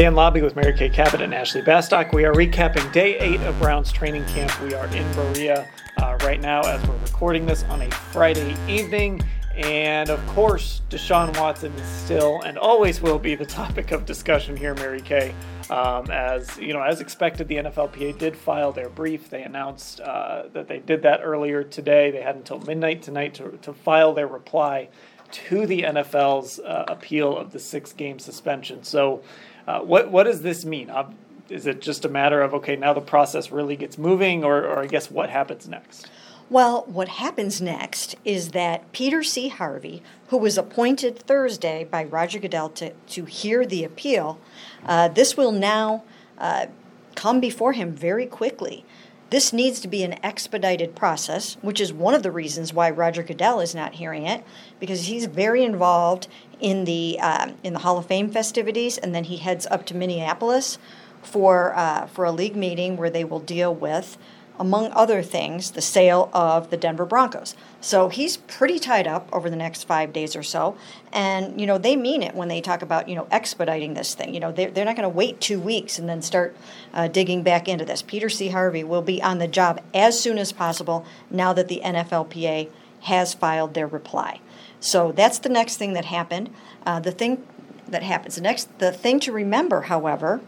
Dan Labbe with Mary Kay Cabot and Ashley Bastock. We are recapping day eight of Browns training camp. We are in Berea uh, right now as we're recording this on a Friday evening. And of course, Deshaun Watson is still and always will be the topic of discussion here, Mary Kay. Um, as you know, as expected, the NFLPA did file their brief. They announced uh, that they did that earlier today. They had until midnight tonight to, to file their reply to the NFL's uh, appeal of the six game suspension. So uh, what what does this mean? Uh, is it just a matter of okay, now the process really gets moving, or, or I guess what happens next? Well, what happens next is that Peter C. Harvey, who was appointed Thursday by Roger Goodell to, to hear the appeal, uh, this will now uh, come before him very quickly. This needs to be an expedited process, which is one of the reasons why Roger Goodell is not hearing it, because he's very involved in the uh, in the Hall of Fame festivities, and then he heads up to Minneapolis for uh, for a league meeting where they will deal with, among other things, the sale of the Denver Broncos. So he's pretty tied up over the next five days or so, and you know they mean it when they talk about you know expediting this thing. You know they're, they're not going to wait two weeks and then start uh, digging back into this. Peter C. Harvey will be on the job as soon as possible now that the NFLPA has filed their reply. So that's the next thing that happened. Uh, the thing that happens the next, the thing to remember, however,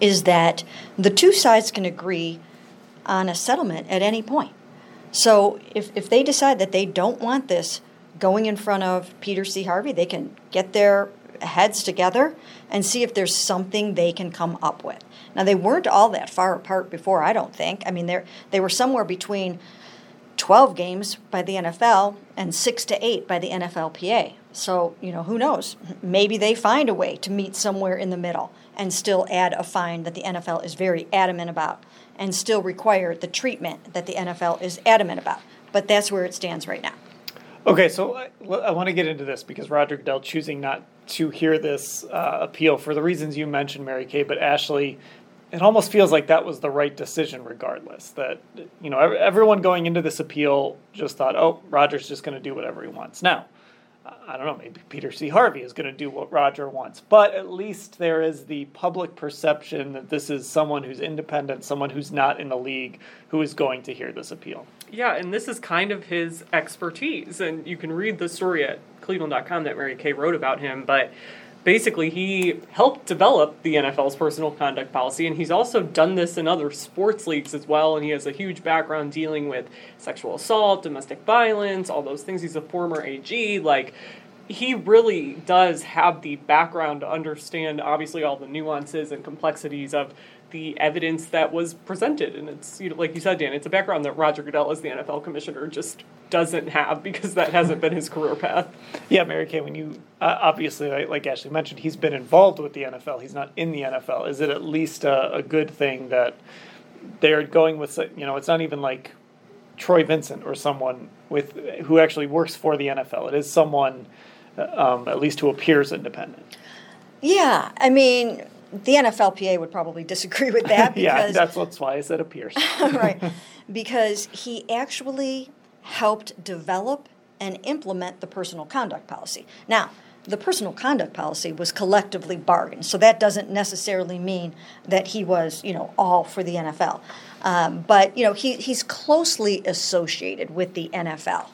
is that the two sides can agree on a settlement at any point. So if, if they decide that they don't want this going in front of Peter C. Harvey, they can get their heads together and see if there's something they can come up with. Now they weren't all that far apart before, I don't think. I mean, they they were somewhere between 12 games by the NFL and 6 to 8 by the NFLPA. So, you know, who knows? Maybe they find a way to meet somewhere in the middle and still add a fine that the NFL is very adamant about and still require the treatment that the NFL is adamant about. But that's where it stands right now. Okay, so I, I want to get into this because Roger Goodell choosing not to hear this uh, appeal for the reasons you mentioned, Mary Kay, but Ashley, it almost feels like that was the right decision regardless that you know everyone going into this appeal just thought oh roger's just going to do whatever he wants now i don't know maybe peter c. Harvey is going to do what roger wants but at least there is the public perception that this is someone who's independent someone who's not in the league who is going to hear this appeal. Yeah and this is kind of his expertise and you can read the story at cleveland.com that mary kay wrote about him but basically he helped develop the NFL's personal conduct policy and he's also done this in other sports leagues as well and he has a huge background dealing with sexual assault, domestic violence, all those things. He's a former AG like he really does have the background to understand obviously all the nuances and complexities of the evidence that was presented. And it's, you know, like you said, Dan, it's a background that Roger Goodell, as the NFL commissioner, just doesn't have because that hasn't been his career path. Yeah, Mary Kay, when you uh, obviously, like, like, Ashley mentioned, he's been involved with the NFL. He's not in the NFL. Is it at least a, a good thing that they're going with, you know, it's not even like Troy Vincent or someone with who actually works for the NFL. It is someone, uh, um, at least who appears independent. Yeah, I mean, the NFLPA would probably disagree with that. yeah, that's, that's why I said appears. right, because he actually helped develop and implement the personal conduct policy. Now, the personal conduct policy was collectively bargained. So that doesn't necessarily mean that he was, you know, all for the NFL. Um, but you know, he, he's closely associated with the NFL,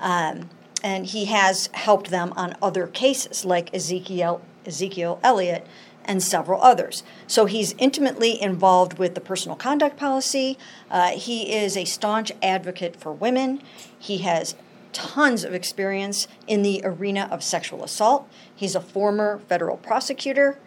um, and he has helped them on other cases like Ezekiel Ezekiel Elliott and several others. So he's intimately involved with the personal conduct policy. Uh, he is a staunch advocate for women. He has tons of experience in the arena of sexual assault. He's a former federal prosecutor,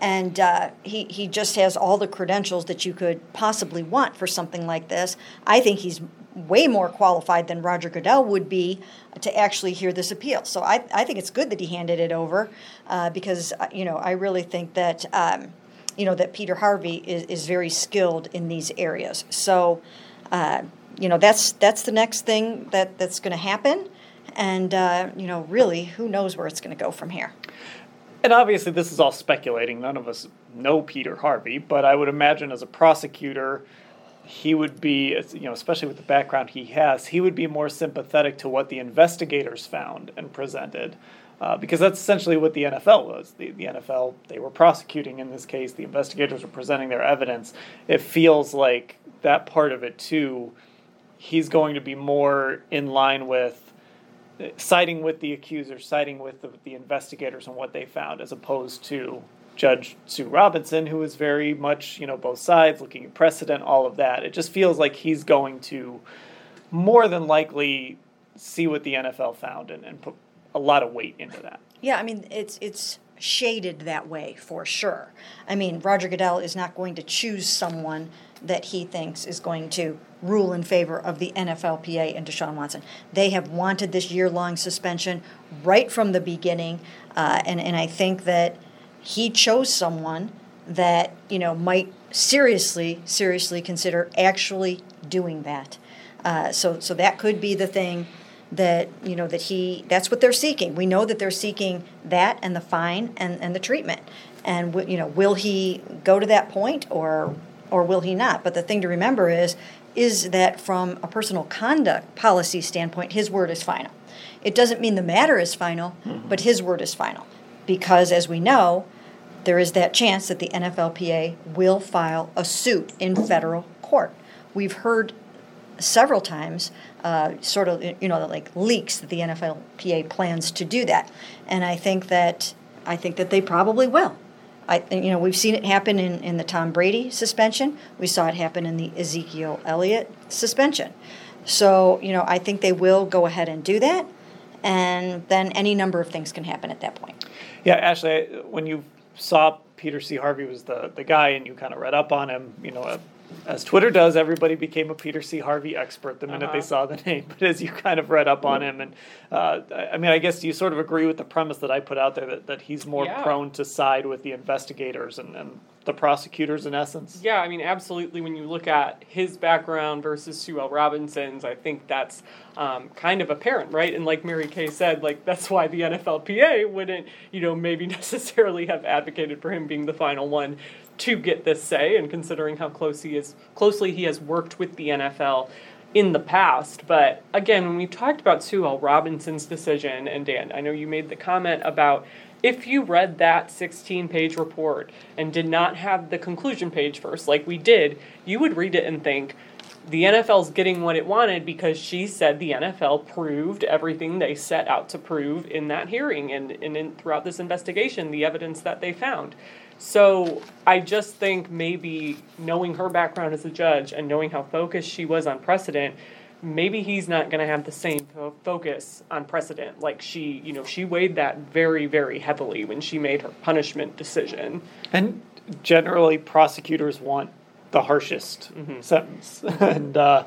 and uh, he, he just has all the credentials that you could possibly want for something like this. I think he's way more qualified than Roger Goodell would be to actually hear this appeal. So I, I think it's good that he handed it over uh, because, uh, you know, I really think that. Um, you know that Peter Harvey is, is very skilled in these areas. So, uh, you know that's that's the next thing that that's going to happen and uh, you know really who knows where it's going to go from here and obviously this is all speculating none of us know peter harvey but i would imagine as a prosecutor he would be you know especially with the background he has he would be more sympathetic to what the investigators found and presented uh, because that's essentially what the NFL was. The, the NFL, they were prosecuting in this case, the investigators were presenting their evidence. It feels like that part of it too he's going to be more in line with siding with the accuser, siding with the, the investigators and what they found, as opposed to Judge Sue Robinson, who is very much, you know, both sides, looking at precedent, all of that. It just feels like he's going to more than likely see what the NFL found and, and put a lot of weight into that. Yeah, I mean, it's it's shaded that way for sure. I mean, Roger Goodell is not going to choose someone that he thinks is going to rule in favor of the NFLPA and Deshaun Watson. They have wanted this year long suspension right from the beginning, uh, and, and I think that he chose someone that you know might seriously, seriously consider actually doing that. Uh, so, so that could be the thing that you know that he that's what they're seeking. We know that they're seeking that and the fine and, and the treatment. And you know, will he go to that point or or will he not? But the thing to remember is is that from a personal conduct policy standpoint, his word is final. It doesn't mean the matter is final, mm-hmm. but his word is final. Because as we know, there is that chance that the NFLPA will file a suit in federal court. We've heard several times, uh, sort of, you know, like leaks that the NFLPA plans to do that, and I think that I think that they probably will. I, you know, we've seen it happen in, in the Tom Brady suspension. We saw it happen in the Ezekiel Elliott suspension. So, you know, I think they will go ahead and do that, and then any number of things can happen at that point. Yeah, Ashley, when you saw Peter C. Harvey was the, the guy and you kind of read up on him, you know, as Twitter does, everybody became a Peter C. Harvey expert the minute uh-huh. they saw the name. But as you kind of read up on him, and uh, I mean, I guess you sort of agree with the premise that I put out there that, that he's more yeah. prone to side with the investigators and, and the prosecutors in essence. Yeah, I mean, absolutely. When you look at his background versus Sue L. Robinson's, I think that's um, kind of apparent, right? And like Mary Kay said, like that's why the NFLPA wouldn't, you know, maybe necessarily have advocated for him being the final one to get this say, and considering how close he is, closely he has worked with the NFL in the past. But again, when we talked about Sue L. Robinson's decision, and Dan, I know you made the comment about if you read that 16 page report and did not have the conclusion page first, like we did, you would read it and think, the NFL's getting what it wanted because she said the NFL proved everything they set out to prove in that hearing and, and in, throughout this investigation, the evidence that they found. So I just think maybe knowing her background as a judge and knowing how focused she was on precedent, maybe he's not going to have the same focus on precedent. Like she, you know, she weighed that very, very heavily when she made her punishment decision. And generally, prosecutors want the harshest mm-hmm. sentence, and uh,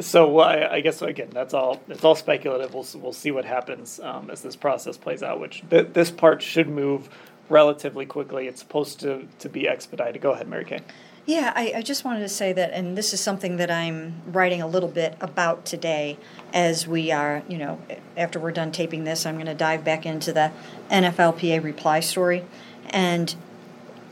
so I, I, guess again that's all it's all speculative. We'll we'll see what happens um, as this process plays out. Which th- this part should move relatively quickly. It's supposed to, to be expedited. Go ahead, Mary Kay. Yeah, I, I, just wanted to say that, and this is something that I'm writing a little bit about today as we are, you know, after we're done taping this, I'm going to dive back into the NFLPA reply story. And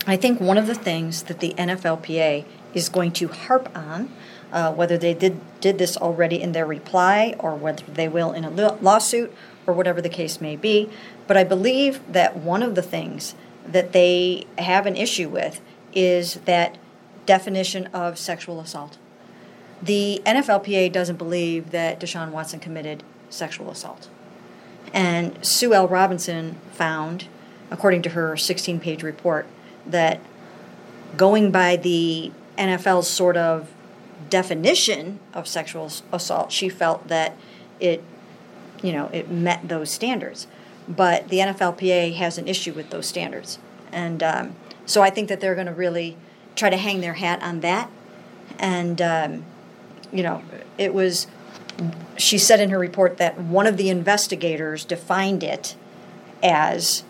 I think one of the things that the NFLPA is going to harp on, uh, whether they did, did this already in their reply or whether they will in a lawsuit or whatever the case may be. But I believe that one of the things that they have an issue with is that definition of sexual assault. The NFLPA doesn't believe that Deshaun Watson committed sexual assault. And Sue L. Robinson found, according to her 16 page report, that going by the NFL's sort of definition of sexual assault, she felt that it, you know, it met those standards. But the NFLPA has an issue with those standards, and um, so I think that they're going to really try to hang their hat on that. And um, you know, it was. She said in her report that one of the investigators defined it as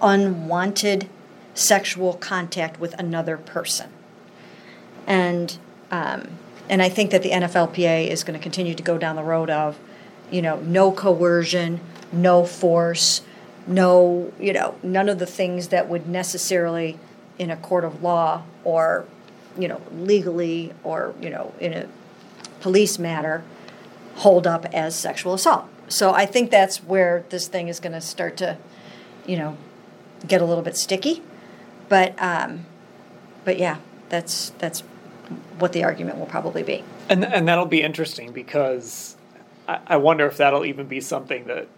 unwanted sexual contact with another person. And um, and I think that the NFLPA is going to continue to go down the road of, you know, no coercion, no force, no, you know, none of the things that would necessarily in a court of law or, you know, legally or, you know, in a police matter hold up as sexual assault. So I think that's where this thing is going to start to, you know, get a little bit sticky. But um, but yeah, that's that's what the argument will probably be. And and that'll be interesting because I, I wonder if that'll even be something that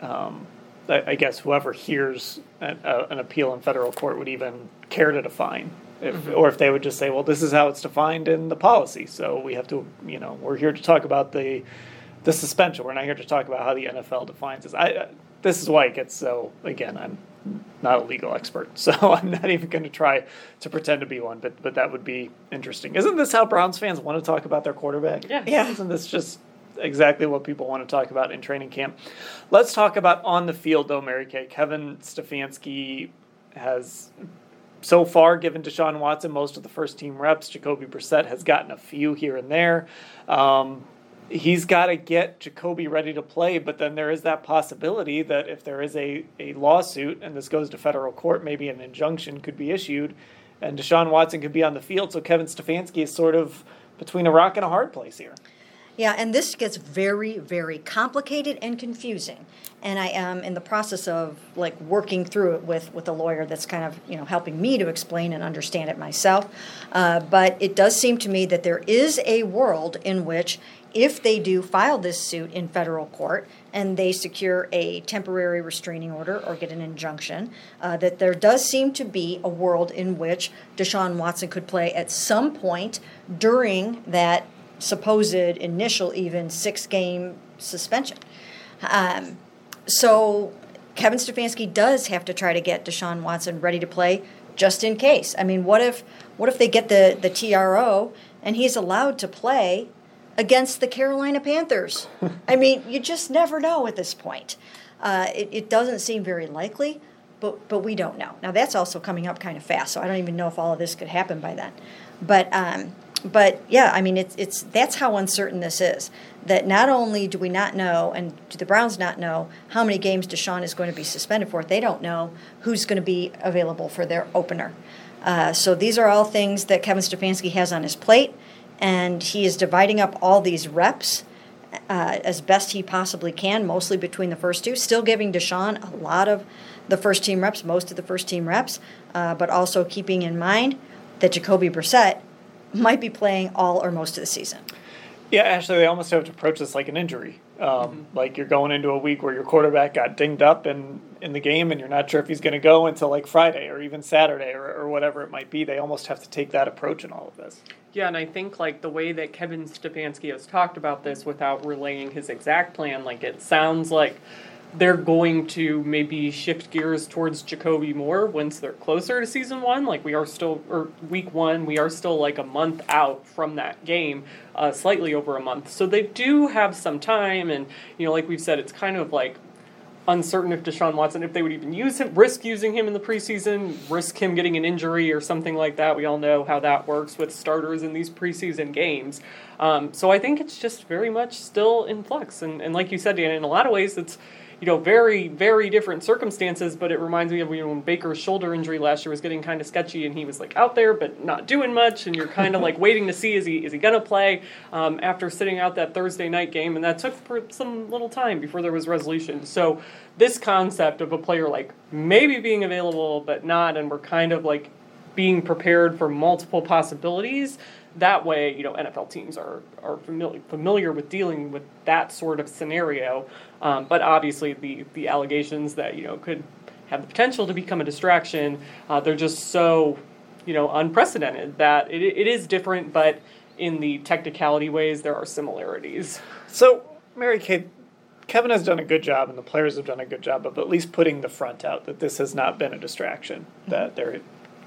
um, I, I, guess whoever hears an, uh, an, appeal in federal court would even care to define. If, mm-hmm. Or if they would just say, well, this is how it's defined in the policy. So we have to, you know, we're here to talk about the the suspension. We're not here to talk about how the NFL defines this. I, this is why it gets so. Again, I'm not a legal expert, so I'm not even going to try to pretend to be one. But but that would be interesting. Isn't this how Browns fans want to talk about their quarterback? Yeah. Yeah. Isn't this just exactly what people want to talk about in training camp? Let's talk about on the field, though, Mary Kay. Kevin Stefanski has so far given Deshaun Watson most of the first team reps. Jacoby Brissett has gotten a few here and there. Um, he's got to get Jacoby ready to play, but then there is that possibility that if there is a, a lawsuit and this goes to federal court, maybe an injunction could be issued and Deshaun Watson could be on the field. So Kevin Stefanski is sort of between a rock and a hard place here. Yeah, and this gets very, very complicated and confusing. And I am in the process of like working through it with with a lawyer that's kind of you know helping me to explain and understand it myself. Uh, but it does seem to me that there is a world in which if they do file this suit in federal court and they secure a temporary restraining order or get an injunction, uh, that there does seem to be a world in which Deshaun Watson could play at some point during that supposed initial, even six game suspension. Um, so Kevin Stefanski does have to try to get Deshaun Watson ready to play just in case. I mean, what if what if they get the, the TRO and he's allowed to play against the Carolina Panthers. I mean, you just never know at this point. Uh, it, it, doesn't seem very likely, but but we don't know. Now that's also coming up kind of fast, so I don't even know if all of this could happen by then. But um, but yeah, I mean, it's it's that's how uncertain this is. That not only do we not know, and do the Browns not know how many games Deshaun is going to be suspended for, they don't know who's going to be available for their opener. Uh, so these are all things that Kevin Stefanski has on his plate and he is dividing up all these reps uh, as best he possibly can, mostly between the first two, still giving Deshaun a lot of the first team reps, most of the first team reps, uh, but also keeping in mind that Jacoby Brissett might be playing all or most of the season. Yeah, actually, they almost have to approach this like an injury. Um, mm-hmm. Like you're going into a week where your quarterback got dinged up in, in the game and you're not sure if he's going to go until like Friday or even Saturday or, or whatever it might be. They almost have to take that approach in all of this. Yeah, and I think like the way that Kevin Stefanski has talked about this without relaying his exact plan, like it sounds like they're going to maybe shift gears towards Jacoby more once they're closer to season one. Like we are still, or week one, we are still like a month out from that game, uh, slightly over a month. So they do have some time, and you know, like we've said, it's kind of like uncertain if Deshaun Watson, if they would even use him, risk using him in the preseason, risk him getting an injury or something like that. We all know how that works with starters in these preseason games. Um, so I think it's just very much still in flux. And, and like you said, Dan, in a lot of ways, it's you know, very, very different circumstances, but it reminds me of when Baker's shoulder injury last year was getting kind of sketchy and he was like out there but not doing much, and you're kind of like waiting to see is he is he gonna play um, after sitting out that Thursday night game, and that took some little time before there was resolution. So this concept of a player like maybe being available but not, and we're kind of like being prepared for multiple possibilities that way, you know, NFL teams are, are familiar, familiar with dealing with that sort of scenario. Um, but obviously, the, the allegations that, you know, could have the potential to become a distraction, uh, they're just so, you know, unprecedented that it, it is different, but in the technicality ways, there are similarities. So, Mary Kay, Kevin has done a good job, and the players have done a good job of at least putting the front out that this has not been a distraction, that they're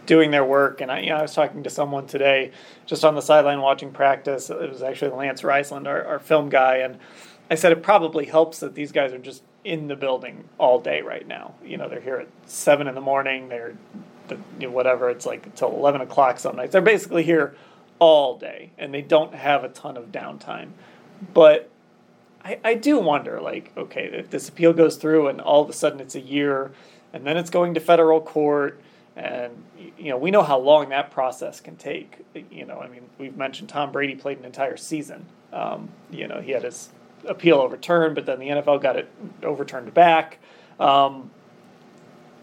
doing their work. And I, you know, I was talking to someone today, just on the sideline watching practice. It was actually Lance Reisland, our, our film guy, and I said it probably helps that these guys are just in the building all day right now. You know, they're here at seven in the morning. They're, the, you know, whatever. It's like until eleven o'clock some nights. They're basically here all day, and they don't have a ton of downtime. But I, I do wonder, like, okay, if this appeal goes through, and all of a sudden it's a year, and then it's going to federal court and you know we know how long that process can take. You know, I mean, we've mentioned Tom Brady played an entire season. Um, you know, he had his appeal overturned, but then the NFL got it overturned back. Um,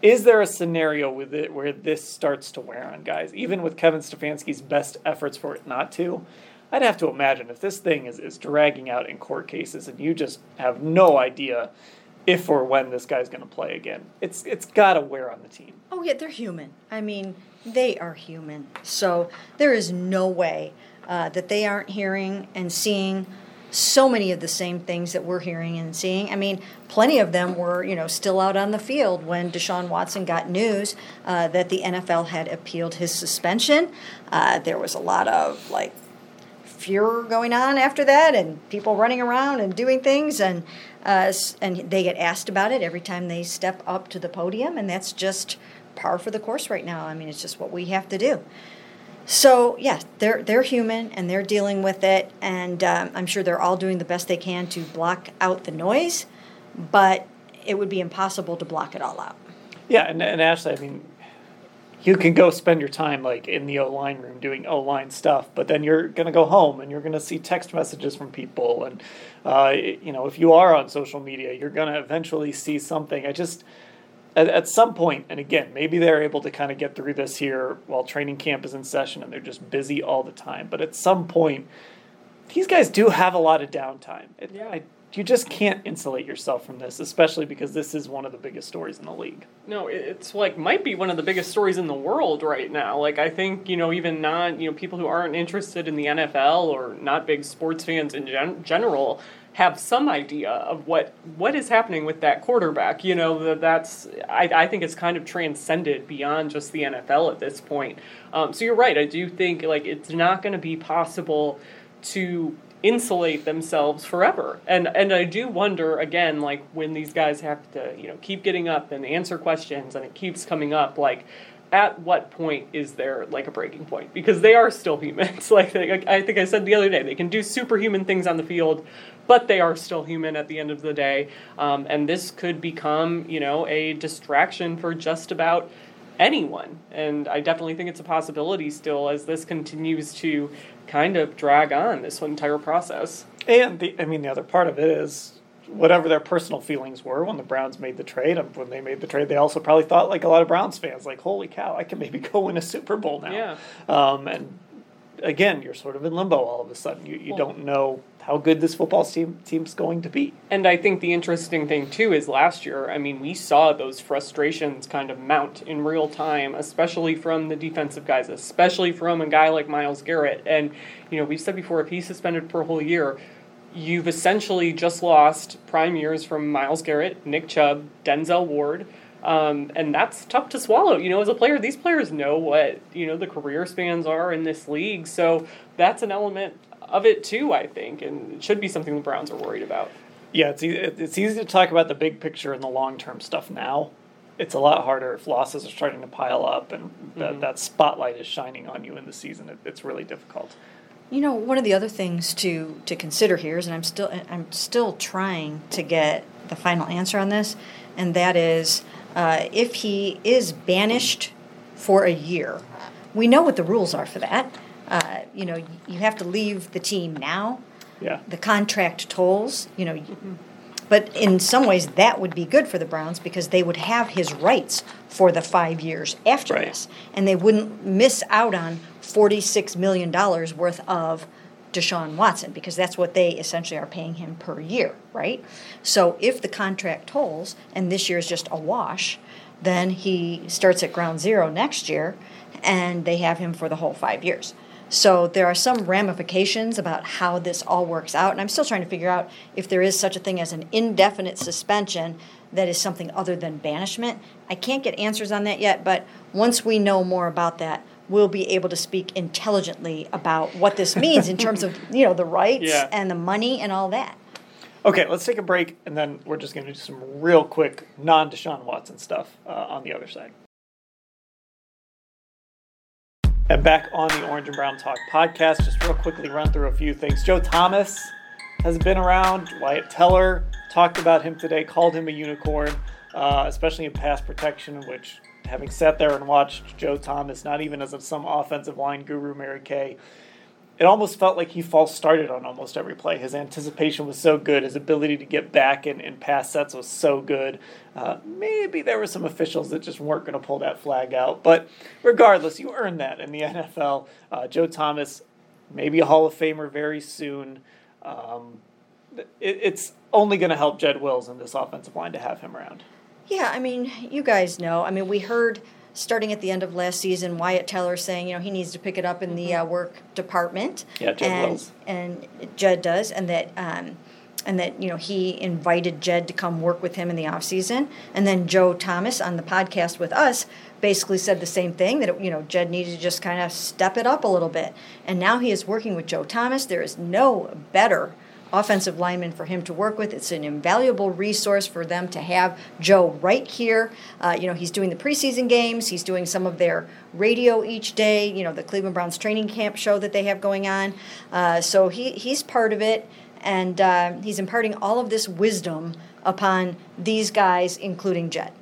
is there a scenario with it where this starts to wear on guys, even with Kevin Stefanski's best efforts for it not to? I'd have to imagine if this thing is, is dragging out in court cases and you just have no idea if or when this guy's going to play again. It's it's got to wear on the team. Oh yeah, they're human. I mean, they are human. So there is no way uh, that they aren't hearing and seeing so many of the same things that we're hearing and seeing. I mean, plenty of them were, you know, still out on the field when Deshaun Watson got news uh, that the NFL had appealed his suspension. Uh, there was a lot of like furor going on after that, and people running around and doing things, and uh, and they get asked about it every time they step up to the podium, and that's just par for the course right now. I mean, it's just what we have to do. So yeah, they're they're human and they're dealing with it, and um, I'm sure they're all doing the best they can to block out the noise, but it would be impossible to block it all out. Yeah, and, and Ashley, I mean, you can go spend your time like in the O line room doing O line stuff, but then you're going to go home and you're going to see text messages from people, and uh, you know if you are on social media, you're going to eventually see something. I just at, at some point, and again, maybe they're able to kind of get through this here while training camp is in session and they're just busy all the time. But at some point, these guys do have a lot of downtime. It, yeah. I you just can't insulate yourself from this, especially because this is one of the biggest stories in the league. No, it's like might be one of the biggest stories in the world right now. Like I think you know even non you know people who aren't interested in the NFL or not big sports fans in gen- general have some idea of what what is happening with that quarterback. You know that that's I, I think it's kind of transcended beyond just the NFL at this point. Um, so you're right. I do think like it's not going to be possible to insulate themselves forever. And and I do wonder again, like when these guys have to, you know, keep getting up and answer questions and it keeps coming up, like at what point is there like a breaking point? Because they are still humans. like I think I said the other day, they can do superhuman things on the field, but they are still human at the end of the day. Um, and this could become, you know, a distraction for just about anyone. And I definitely think it's a possibility still as this continues to kind of drag on this entire process. And the, I mean, the other part of it is whatever their personal feelings were when the Browns made the trade. When they made the trade, they also probably thought, like a lot of Browns fans, like, "Holy cow, I can maybe go win a Super Bowl now." Yeah. Um, and again, you're sort of in limbo all of a sudden. You, you well, don't know how good this football team team's going to be. And I think the interesting thing too is last year, I mean, we saw those frustrations kind of mount in real time, especially from the defensive guys, especially from a guy like Myles Garrett. And you know, we've said before, if he's suspended for a whole year, you've essentially just lost prime years from Myles Garrett, Nick Chubb, Denzel Ward. Um, and that's tough to swallow. You know, as a player, these players know what you know the career spans are in this league, so that's an element of it too. I think, and it should be something the Browns are worried about. Yeah, it's it's easy to talk about the big picture and the long term stuff now. It's a lot harder if losses are starting to pile up and that, mm-hmm. that spotlight is shining on you in the season. It, it's really difficult. You know, one of the other things to to consider here is, and I'm still I'm still trying to get the final answer on this, and that is uh, if he is banished for a year. We know what the rules are for that. Uh, you know, you have to leave the team now. Yeah. The contract tolls. You know, but in some ways that would be good for the Browns because they would have his rights for the five years after Right. this, and they wouldn't miss out on forty-six million dollars worth of Deshaun Watson because that's what they essentially are paying him per year, right? So if the contract tolls and this year is just a wash, then he starts at ground zero next year, and they have him for the whole five years. So there are some ramifications about how this all works out, and I'm still trying to figure out if there is such a thing as an indefinite suspension that is something other than banishment. I can't get answers on that yet, but once we know more about that, we'll be able to speak intelligently about what this means in terms of you know the rights Yeah. and the money and all that. Okay, let's take a break, and then we're just going to do some real quick non Deshaun Watson stuff uh, on the other side. And back on the Orange and Brown Talk podcast, just real quickly run through a few things. Joe Thomas has been around. Wyatt Teller talked about him today, called him a unicorn, uh, especially in pass protection, which, having sat there and watched Joe Thomas, not even as of some offensive line guru, Mary Kay, it almost felt like he false started on almost every play. His anticipation was so good. His ability to get back in, in pass sets was so good. Uh, maybe there were some officials that just weren't going to pull that flag out. But regardless, you earned that in the NFL. Uh, Joe Thomas, maybe a Hall of Famer very soon. Um, it, it's only going to help Jed Wills in this offensive line to have him around. Yeah, I mean, you guys know. I mean, we heard starting at the end of last season Wyatt Teller saying, you know, he needs to pick it up in the uh, work department. Yeah, Jed and, Wills. And Jed does, and that. Um, and that you know he invited Jed to come work with him in the off season, and then Joe Thomas on the podcast with us basically said the same thing that you know Jed needed to just kind of step it up a little bit, and now he is working with Joe Thomas. There is no better offensive lineman for him to work with. It's an invaluable resource for them to have Joe right here. Uh, you know, he's doing the preseason games, he's doing some of their radio each day, you know, the Cleveland Browns training camp show that they have going on. Uh, so he, he's part of it, and uh, he's imparting all of this wisdom upon these guys, including Jed.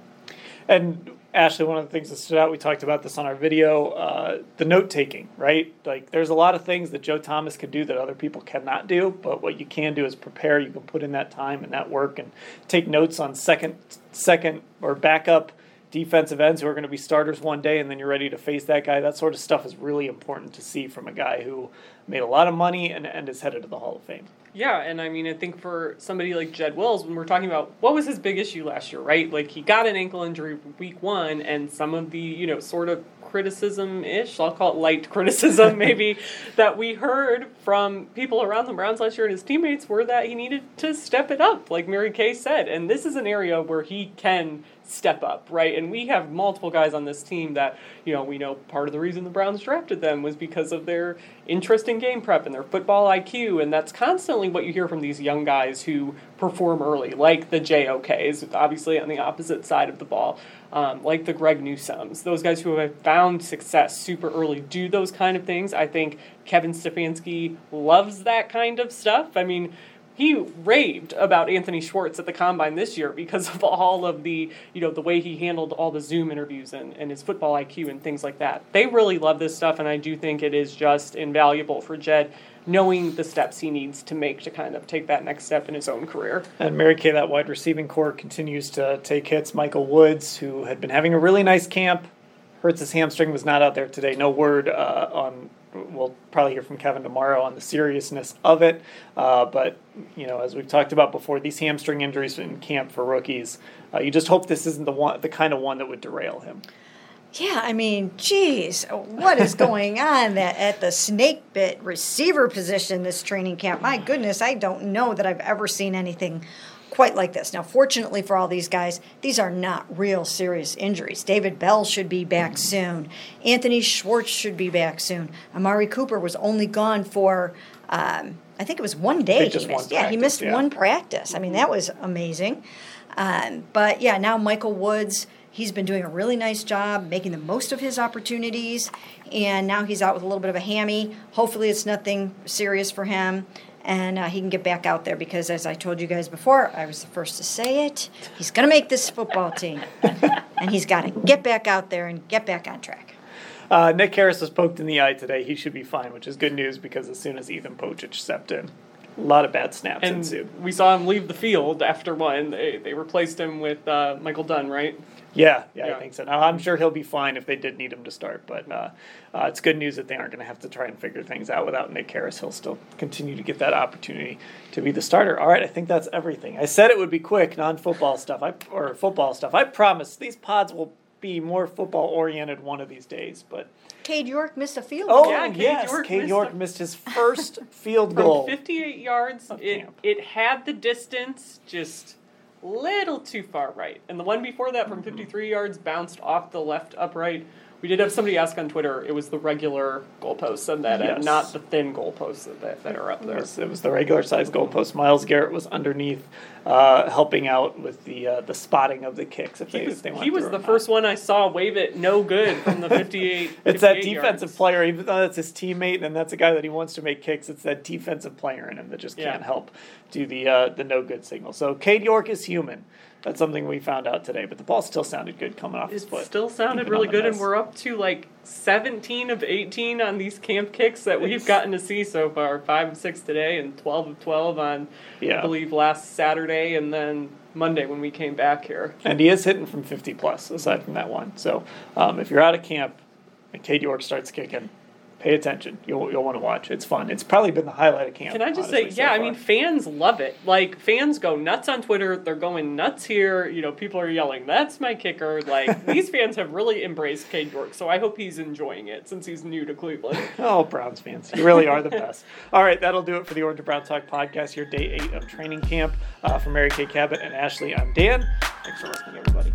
And Ashley, one of the things that stood out, we talked about this on our video, uh, the note taking, right? Like, there's a lot of things that Joe Thomas could do that other people cannot do, but what you can do is prepare. You can put in that time and that work and take notes on second, second or backup defensive ends who are going to be starters one day, and then you're ready to face that guy. That sort of stuff is really important to see from a guy who made a lot of money and, and is headed to the Hall of Fame. Yeah, and I mean, I think for somebody like Jed Wills, when we're talking about what was his big issue last year, right? Like he got an ankle injury week one, and some of the, you know, sort of criticism ish, I'll call it light criticism maybe, that we heard from people around the Browns last year and his teammates were that he needed to step it up, like Mary Kay said. And this is an area where he can step up, right? And we have multiple guys on this team that, you know, we know part of the reason the Browns drafted them was because of their interest in game prep and their football IQ. And that's constantly what you hear from these young guys who perform early, like the JOKs, obviously on the opposite side of the ball, um, like the Greg Newsomes. Those guys who have found success super early do those kind of things. I think Kevin Stefanski loves that kind of stuff. I mean, he raved about Anthony Schwartz at the combine this year because of all of the, you know, the way he handled all the Zoom interviews and, and his football IQ and things like that. They really love this stuff, and I do think it is just invaluable for Jed knowing the steps he needs to make to kind of take that next step in his own career. And Mary Kay, that wide receiving corps continues to take hits. Michael Woods, who had been having a really nice camp, hurts his hamstring, was not out there today. No word uh, on. We'll probably hear from Kevin tomorrow on the seriousness of it. Uh, but you know, as we've talked about before, these hamstring injuries in camp for rookies, uh, you just hope this isn't the one, the kind of one that would derail him. Yeah, I mean, geez, what is going on that at the snake bit receiver position this training camp? My goodness, I don't know that I've ever seen anything quite like this. Now, fortunately for all these guys, these are not real serious injuries. David Bell should be back soon. Anthony Schwartz should be back soon. Amari Cooper was only gone for, um, I think it was one day he missed. yeah, he missed yeah. one practice. I mean, that was amazing. Um, but yeah, now Michael Woods. He's been doing a really nice job making the most of his opportunities, and now he's out with a little bit of a hammy. Hopefully, it's nothing serious for him. and uh, he can get back out there because, as I told you guys before, I was the first to say it. He's going to make this football team, and he's got to get back out there and get back on track. Uh, Nick Harris was poked in the eye today. He should be fine, which is good news because as soon as Ethan Pocic stepped in, a lot of bad snaps And ensued. we saw him leave the field after one. They, they replaced him with uh, Michael Dunn, right? Yeah, yeah, Yeah. I think so. Now, I'm sure he'll be fine if they did need him to start, but uh, uh, it's good news that they aren't going to have to try and figure things out without Nick Harris. He'll still continue to get that opportunity to be the starter. All right, I think that's everything. I said it would be quick, non-football stuff, I, or football stuff. I promise these pods will be more football oriented one of these days. But Cade York missed a field oh goal. Yeah, Cade yes, York Cade missed York a- missed his first field From goal. 58 yards, Of it, camp. it had the distance just little too far right. And the one before that Mm-hmm. from 53 yards bounced off the left upright. We did have somebody ask on Twitter, it was the regular goalposts and that, and Yes. not the thin goalposts that, that, are up It there. was, it was the regular size goalpost. Myles Garrett was underneath, uh, helping out with the uh, the spotting of the kicks. If they, He was, if they went he was the first one I saw wave it no good from the 58. It's that defensive yards. player, even though that's his teammate and that's a guy that he wants to make kicks. It's that defensive player in him that just Yeah. can't help do the uh, the no good signal. So Cade York is human. That's something we found out today. But the ball still sounded good coming off his It foot. still sounded Even really good, and we're up to like 17 of 18 on these camp kicks that we've gotten to see so far. Five of six today, and 12 of 12 on, Yeah. I believe, last Saturday, and then Monday when we came back here. And he is hitting from 50 plus, aside from that one. So um, if you're out of camp and Cade York starts kicking, pay attention. You'll, you'll want to watch. It's fun. It's probably been the highlight of camp. Can I just honestly, say, so yeah, I mean, fans love it. Like, fans go nuts on Twitter. They're going nuts here. You know, people are yelling, that's my kicker. Like, these fans have really embraced Cade York, so I hope he's enjoying it since he's new to Cleveland. Oh, Browns fans. You really are the best. All right, that'll do it for the Orange and Brown Talk podcast, your day eight of training camp. Uh, for Mary Kay Cabot and Ashley, I'm Dan. Thanks for listening, everybody.